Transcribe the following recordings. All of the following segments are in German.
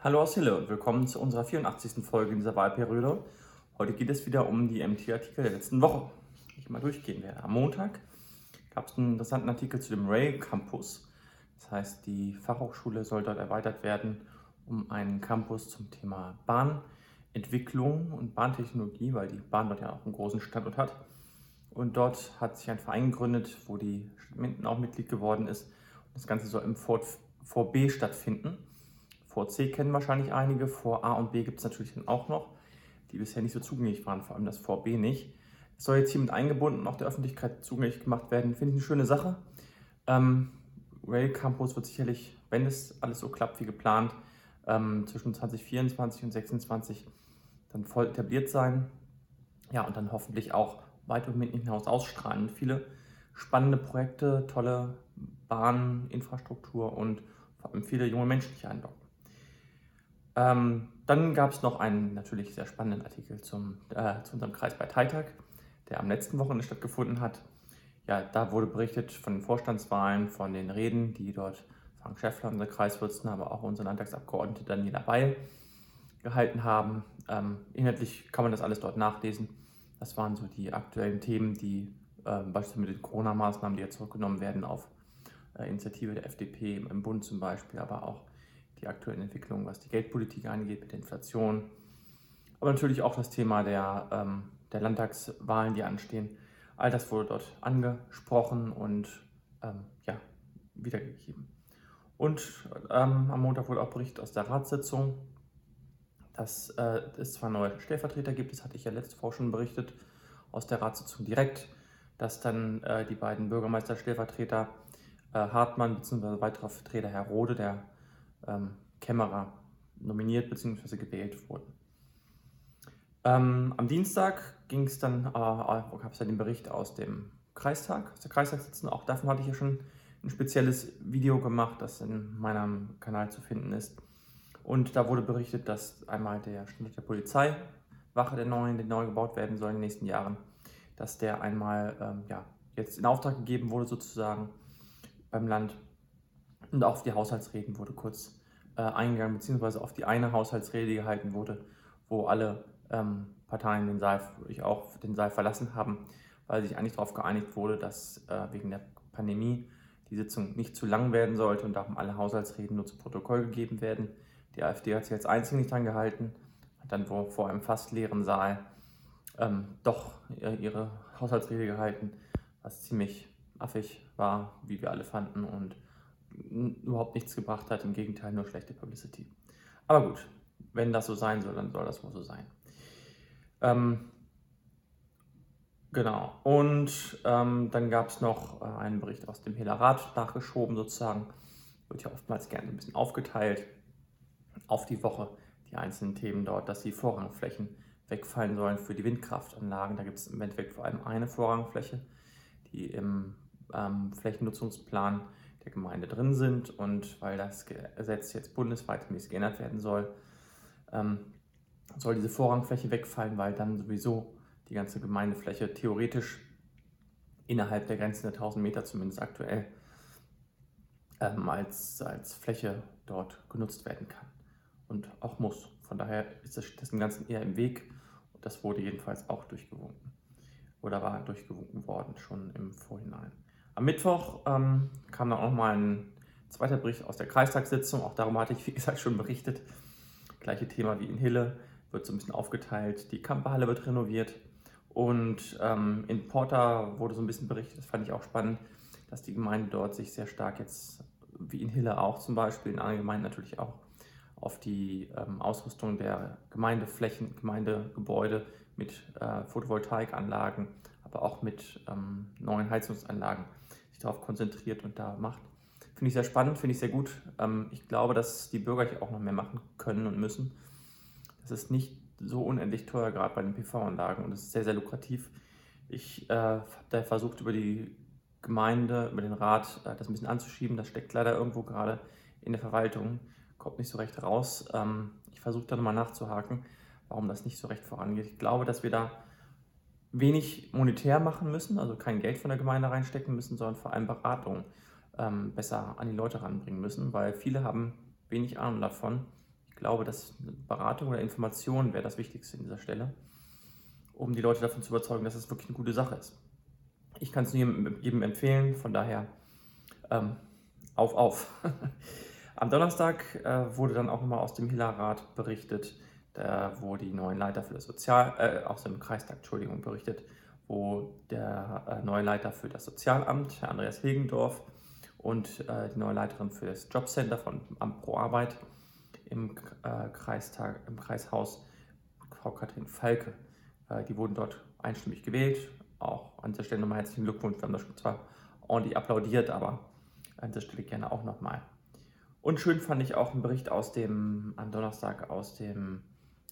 Hallo aus Hille und willkommen zu unserer 84. Folge dieser Wahlperiode. Heute geht es wieder um die MT-Artikel der letzten Woche, die ich mal durchgehen werde. Am Montag gab es einen interessanten Artikel zu dem Rail Campus. Das heißt, die Fachhochschule soll dort erweitert werden um einen Campus zum Thema Bahnentwicklung und Bahntechnologie, weil die Bahn dort ja auch einen großen Standort hat. Und dort hat sich ein Verein gegründet, wo die Studenten auch Mitglied geworden ist. Das Ganze soll im Fort, Vor B stattfinden. Vor C kennen wahrscheinlich einige, vor A und B gibt es natürlich dann auch noch, die bisher nicht so zugänglich waren, vor allem das Vor B nicht. Es soll jetzt hiermit eingebunden und auch der Öffentlichkeit zugänglich gemacht werden. Finde ich eine schöne Sache. Ähm, Rail Campus wird sicherlich, wenn es alles so klappt wie geplant, ähm, zwischen 2024 und 2026 dann voll etabliert sein. Ja, und dann hoffentlich auch weit und mittig hinaus ausstrahlen. Viele spannende Projekte, tolle Bahninfrastruktur und vor allem viele junge Menschen hier einlocken. Ähm, dann gab es noch einen natürlich sehr spannenden Artikel zum, äh, zu unserem Kreisparteitag, der am letzten Wochenende stattgefunden hat. Ja, da wurde berichtet von den Vorstandswahlen, von den Reden, die dort Frank Schäffler, unser Kreisvorsitzender, aber auch unser Landtagsabgeordnete Daniela Beil gehalten haben. Ähm, inhaltlich kann man das alles dort nachlesen. Das waren so die aktuellen Themen, die äh, beispielsweise mit den Corona-Maßnahmen, die jetzt zurückgenommen werden auf äh, Initiative der FDP im Bund zum Beispiel, aber auch die aktuellen Entwicklungen, was die Geldpolitik angeht, mit der Inflation. Aber natürlich auch das Thema der, ähm, der Landtagswahlen, die anstehen. All das wurde dort angesprochen und ähm, ja, wiedergegeben. Und ähm, am Montag wurde auch Bericht aus der Ratssitzung, dass äh, es zwar neue Stellvertreter gibt, das hatte ich ja letzte Woche schon berichtet, aus der Ratssitzung direkt, dass dann äh, die beiden Bürgermeister-Stellvertreter äh, Hartmann bzw. weiterer Vertreter Herr Rode, der ähm, Kämmerer, nominiert bzw. gewählt wurden. Ähm, am Dienstag ging es dann, äh, gab es dann den Bericht aus dem Kreistag, aus der Kreistagssitzung. Auch davon hatte ich ja schon ein spezielles Video gemacht, das in meinem Kanal zu finden ist. Und da wurde berichtet, dass einmal der Standort der Polizeiwache der neuen, der neu gebaut werden soll in den nächsten Jahren, dass der einmal ähm, ja, jetzt in Auftrag gegeben wurde sozusagen beim Land. Und auch auf die Haushaltsreden wurde kurz äh, eingegangen, beziehungsweise auf die eine Haushaltsrede, gehalten wurde, wo alle ähm, Parteien den Saal, ich auch den Saal verlassen haben, weil sich eigentlich darauf geeinigt wurde, dass äh, wegen der Pandemie die Sitzung nicht zu lang werden sollte und darum alle Haushaltsreden nur zu Protokoll gegeben werden. Die AfD hat sich als einzige nicht dran gehalten, hat dann vor einem fast leeren Saal ähm, doch ihre Haushaltsrede gehalten, was ziemlich affig war, wie wir alle fanden und überhaupt nichts gebracht hat, im Gegenteil nur schlechte Publicity. Aber gut, wenn das so sein soll, dann soll das wohl so sein. Ähm, Genau. Und ähm, dann gab es noch äh, einen Bericht aus dem Hillerat nachgeschoben, sozusagen. Wird ja oftmals gerne ein bisschen aufgeteilt auf die Woche, die einzelnen Themen dort, dass die Vorrangflächen wegfallen sollen für die Windkraftanlagen. Da gibt es im Endeffekt vor allem eine Vorrangfläche, die im ähm, Flächennutzungsplan der Gemeinde drin sind. Und weil das Gesetz jetzt bundesweit mäßig geändert werden soll, ähm, soll diese Vorrangfläche wegfallen, weil dann sowieso die ganze Gemeindefläche theoretisch innerhalb der Grenzen der 1000 Meter zumindest aktuell ähm, als, als Fläche dort genutzt werden kann und auch muss. Von daher ist das, das dem Ganzen eher im Weg und das wurde jedenfalls auch durchgewunken oder war durchgewunken worden schon im Vorhinein. Am Mittwoch ähm, kam dann auch mal ein zweiter Bericht aus der Kreistagssitzung, auch darum hatte ich wie gesagt schon berichtet. Gleiche Thema wie in Hille, wird so ein bisschen aufgeteilt. Die Kamperhalle wird renoviert. Und ähm, in Porta wurde so ein bisschen berichtet, das fand ich auch spannend, dass die Gemeinde dort sich sehr stark jetzt, wie in Hille auch zum Beispiel, in anderen Gemeinden natürlich auch, auf die ähm, Ausrüstung der Gemeindeflächen, Gemeindegebäude mit äh, Photovoltaikanlagen, aber auch mit ähm, neuen Heizungsanlagen sich darauf konzentriert und da macht. Finde ich sehr spannend, finde ich sehr gut. Ähm, ich glaube, dass die Bürger hier auch noch mehr machen können und müssen. Das ist nicht so unendlich teuer, gerade bei den PV-Anlagen und es ist sehr, sehr lukrativ. Ich äh, habe da versucht, über die Gemeinde, über den Rat äh, das ein bisschen anzuschieben. Das steckt leider irgendwo gerade in der Verwaltung, kommt nicht so recht raus. Ähm, ich versuche da nochmal nachzuhaken, warum das nicht so recht vorangeht. Ich glaube, dass wir da wenig monetär machen müssen, also kein Geld von der Gemeinde reinstecken müssen, sondern vor allem Beratung ähm, besser an die Leute ranbringen müssen, weil viele haben wenig Ahnung davon glaube, dass Beratung oder Information wäre das Wichtigste an dieser Stelle, um die Leute davon zu überzeugen, dass es wirklich eine gute Sache ist. Ich kann es jedem, jedem empfehlen, von daher ähm, auf, auf. Am Donnerstag äh, wurde dann auch nochmal aus dem Hillerrat berichtet, da, wo die neuen Leiter für das Sozial, äh, aus dem Kreistag, Entschuldigung, berichtet, wo der äh, neue Leiter für das Sozialamt, Herr Andreas Hegendorf, und äh, die neue Leiterin für das Jobcenter von Amt Pro Arbeit im, äh, Kreistag, im Kreishaus, Frau Katrin Falke, äh, die wurden dort einstimmig gewählt. Auch an dieser Stelle nochmal herzlichen Glückwunsch. Wir haben das schon zwar ordentlich applaudiert, aber an dieser Stelle gerne auch nochmal. Und schön fand ich auch einen Bericht aus dem, am Donnerstag aus dem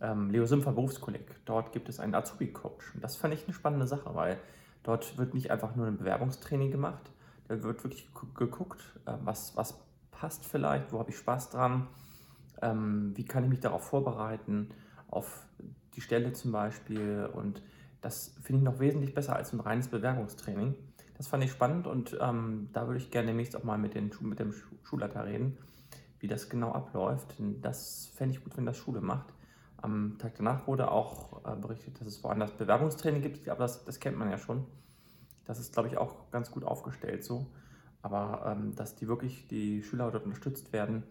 ähm, Leo Sümpfer Berufskolleg. Dort gibt es einen Azubi-Coach. Und das fand ich eine spannende Sache, weil dort wird nicht einfach nur ein Bewerbungstraining gemacht, da wird wirklich geguckt, äh, was, was passt vielleicht, wo habe ich Spaß dran, ähm, wie kann ich mich darauf vorbereiten, auf die Stelle zum Beispiel. Und das finde ich noch wesentlich besser als ein reines Bewerbungstraining. Das fand ich spannend und ähm, da würde ich gerne demnächst auch mal mit, den, mit dem Schulleiter reden, wie das genau abläuft. Das fände ich gut, wenn das Schule macht. Am Tag danach wurde auch äh, berichtet, dass es woanders Bewerbungstraining gibt, aber das, das kennt man ja schon. Das ist, glaube ich, auch ganz gut aufgestellt so. Aber ähm, dass die wirklich, die Schüler dort unterstützt werden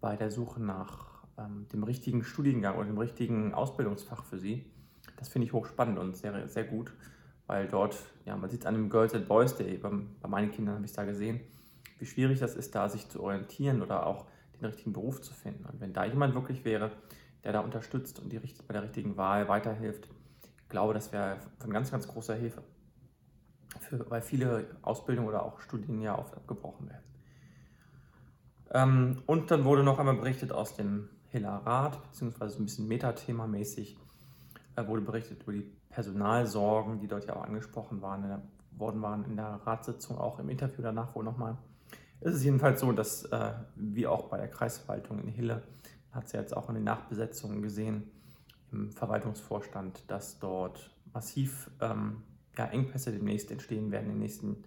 bei der Suche nach ähm, dem richtigen Studiengang oder dem richtigen Ausbildungsfach für sie, das finde ich hochspannend und sehr, sehr gut, weil dort, ja, man sieht es an dem Girls and Boys Day, bei, bei meinen Kindern habe ich es da gesehen, wie schwierig das ist, da sich zu orientieren oder auch den richtigen Beruf zu finden. Und wenn da jemand wirklich wäre, der da unterstützt und die, bei der richtigen Wahl weiterhilft. Ich glaube, das wäre von ganz, ganz großer Hilfe, für, weil viele Ausbildungen oder auch Studien ja oft abgebrochen werden. Ähm, und dann wurde noch einmal berichtet aus dem Hiller beziehungsweise ein bisschen Metathema-mäßig, äh, wurde berichtet über die Personalsorgen, die dort ja auch angesprochen waren, der, worden waren in der Ratssitzung, auch im Interview danach wohl nochmal. Es ist jedenfalls so, dass äh, wie auch bei der Kreisverwaltung in Hille hat es ja jetzt auch in den Nachbesetzungen gesehen im Verwaltungsvorstand, dass dort massiv ähm, ja, Engpässe demnächst entstehen werden in den nächsten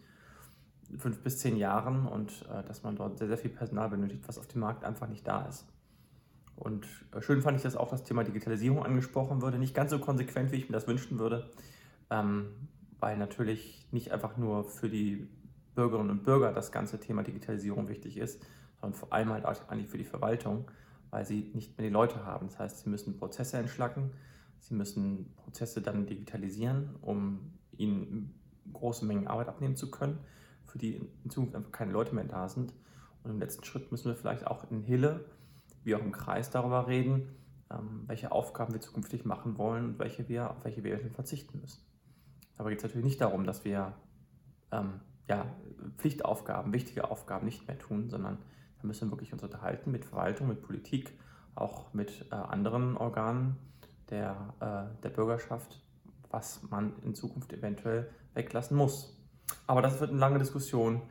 fünf bis zehn Jahren und äh, dass man dort sehr, sehr viel Personal benötigt, was auf dem Markt einfach nicht da ist. Und äh, schön fand ich, dass auch das Thema Digitalisierung angesprochen wurde. Nicht ganz so konsequent, wie ich mir das wünschen würde, ähm, weil natürlich nicht einfach nur für die Bürgerinnen und Bürger das ganze Thema Digitalisierung wichtig ist, sondern vor allem halt eigentlich für die Verwaltung weil sie nicht mehr die Leute haben. Das heißt, sie müssen Prozesse entschlacken, sie müssen Prozesse dann digitalisieren, um ihnen große Mengen Arbeit abnehmen zu können, für die in Zukunft einfach keine Leute mehr da sind. Und im letzten Schritt müssen wir vielleicht auch in Hille, wie auch im Kreis, darüber reden, ähm, welche Aufgaben wir zukünftig machen wollen und welche wir, auf welche wir verzichten müssen. Aber geht es natürlich nicht darum, dass wir ähm, ja, Pflichtaufgaben, wichtige Aufgaben nicht mehr tun, sondern da müssen wir wirklich uns unterhalten mit Verwaltung, mit Politik, auch mit äh, anderen Organen der, äh, der Bürgerschaft, was man in Zukunft eventuell weglassen muss. Aber das wird eine lange Diskussion.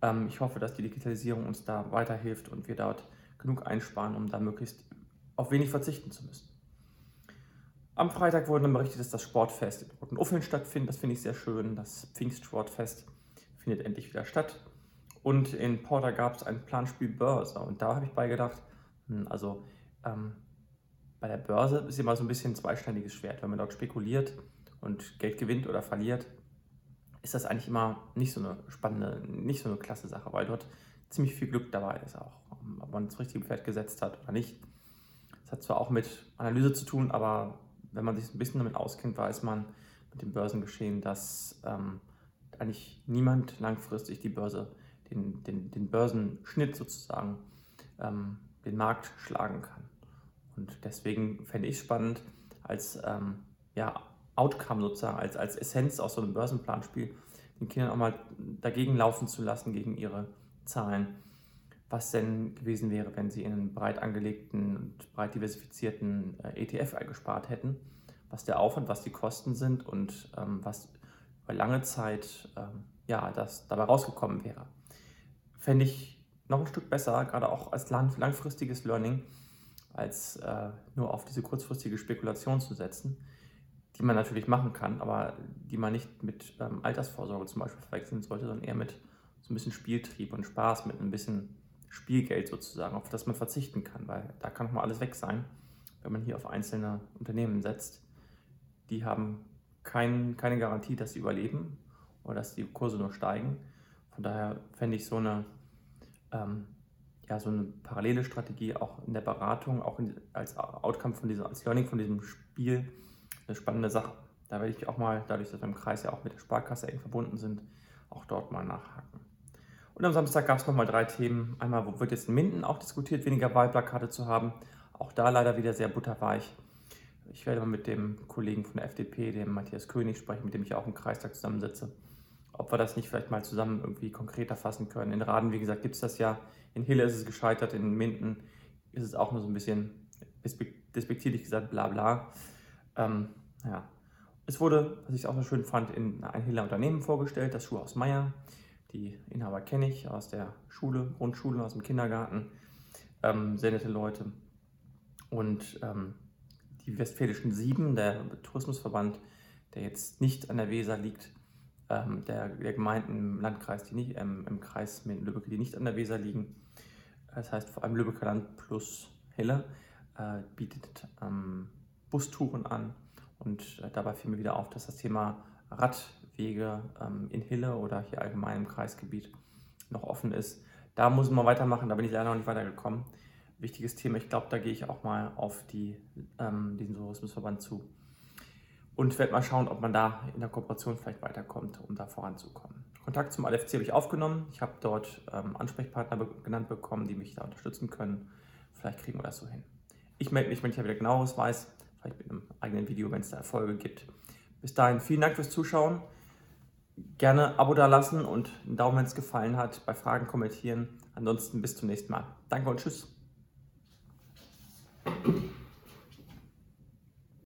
Ähm, ich hoffe, dass die Digitalisierung uns da weiterhilft und wir dort genug einsparen, um da möglichst auf wenig verzichten zu müssen. Am Freitag wurde dann berichtet, dass das Sportfest in Roten Uffeln stattfindet. Das finde ich sehr schön. Das Pfingstsportfest findet endlich wieder statt. Und in Porter gab es ein Planspiel Börse. Und da habe ich beigedacht, hm, also ähm, bei der Börse ist immer so ein bisschen ein zweischneidiges Schwert. Wenn man dort spekuliert und Geld gewinnt oder verliert, ist das eigentlich immer nicht so eine spannende, nicht so eine klasse Sache, weil dort ziemlich viel Glück dabei ist auch, ob man das richtige Pferd gesetzt hat oder nicht. Das hat zwar auch mit Analyse zu tun, aber wenn man sich ein bisschen damit auskennt, weiß man mit dem Börsengeschehen, dass ähm, eigentlich niemand langfristig die Börse den, den, den Börsenschnitt sozusagen, ähm, den Markt schlagen kann. Und deswegen fände ich es spannend, als ähm, ja, Outcome sozusagen, als, als Essenz aus so einem Börsenplanspiel, den Kindern auch mal dagegen laufen zu lassen, gegen ihre Zahlen. Was denn gewesen wäre, wenn sie in einen breit angelegten und breit diversifizierten äh, ETF gespart hätten, was der Aufwand, was die Kosten sind und ähm, was über lange Zeit ähm, ja, das dabei rausgekommen wäre fände ich noch ein Stück besser, gerade auch als langfristiges Learning, als äh, nur auf diese kurzfristige Spekulation zu setzen, die man natürlich machen kann, aber die man nicht mit ähm, Altersvorsorge zum Beispiel verwechseln sollte, sondern eher mit so ein bisschen Spieltrieb und Spaß, mit ein bisschen Spielgeld sozusagen, auf das man verzichten kann, weil da kann auch mal alles weg sein, wenn man hier auf einzelne Unternehmen setzt. Die haben kein, keine Garantie, dass sie überleben oder dass die Kurse nur steigen. Von daher fände ich so eine, ähm, ja, so eine parallele Strategie auch in der Beratung, auch in, als Outcome von diesem, als Learning von diesem Spiel eine spannende Sache. Da werde ich auch mal, dadurch, dass wir im Kreis ja auch mit der Sparkasse eng verbunden sind, auch dort mal nachhaken. Und am Samstag gab es nochmal drei Themen. Einmal wo wird jetzt in Minden auch diskutiert, weniger Wahlplakate zu haben. Auch da leider wieder sehr butterweich. Ich werde mal mit dem Kollegen von der FDP, dem Matthias König, sprechen, mit dem ich auch im Kreistag zusammensitze. Ob wir das nicht vielleicht mal zusammen irgendwie konkreter fassen können. In Raden, wie gesagt, gibt es das ja. In Hille ist es gescheitert, in Minden ist es auch nur so ein bisschen despektierlich gesagt, bla bla. Ähm, ja, es wurde, was ich auch so schön fand, in ein Hiller Unternehmen vorgestellt, das Schuhhaus Meier. Die Inhaber kenne ich aus der Schule, Grundschule, aus dem Kindergarten. Ähm, sehr nette Leute. Und ähm, die Westfälischen Sieben, der Tourismusverband, der jetzt nicht an der Weser liegt, ähm, der, der, Gemeinden im Landkreis, die nicht, ähm, im Kreis mit Lübeck, die nicht an der Weser liegen, das heißt vor allem Lübecker Land plus Hille, äh, bietet ähm, Bustouren an und äh, dabei fiel mir wieder auf, dass das Thema Radwege ähm, in Hille oder hier allgemein im Kreisgebiet noch offen ist. Da muss man weitermachen, da bin ich leider noch nicht weitergekommen. Wichtiges Thema, ich glaube, da gehe ich auch mal auf die, ähm, diesen Tourismusverband zu. Und werde mal schauen, ob man da in der Kooperation vielleicht weiterkommt, um da voranzukommen. Kontakt zum LFC habe ich aufgenommen. Ich habe dort ähm, Ansprechpartner be genannt bekommen, die mich da unterstützen können. Vielleicht kriegen wir das so hin. Ich melde mich, wenn ich ja wieder genaueres weiß vielleicht mit einem eigenen Video, wenn es da Erfolge gibt. Bis dahin vielen Dank fürs Zuschauen. Gerne Abo da lassen und einen Daumen, wenn es gefallen hat. Bei Fragen kommentieren. Ansonsten bis zum nächsten Mal. Danke und tschüss.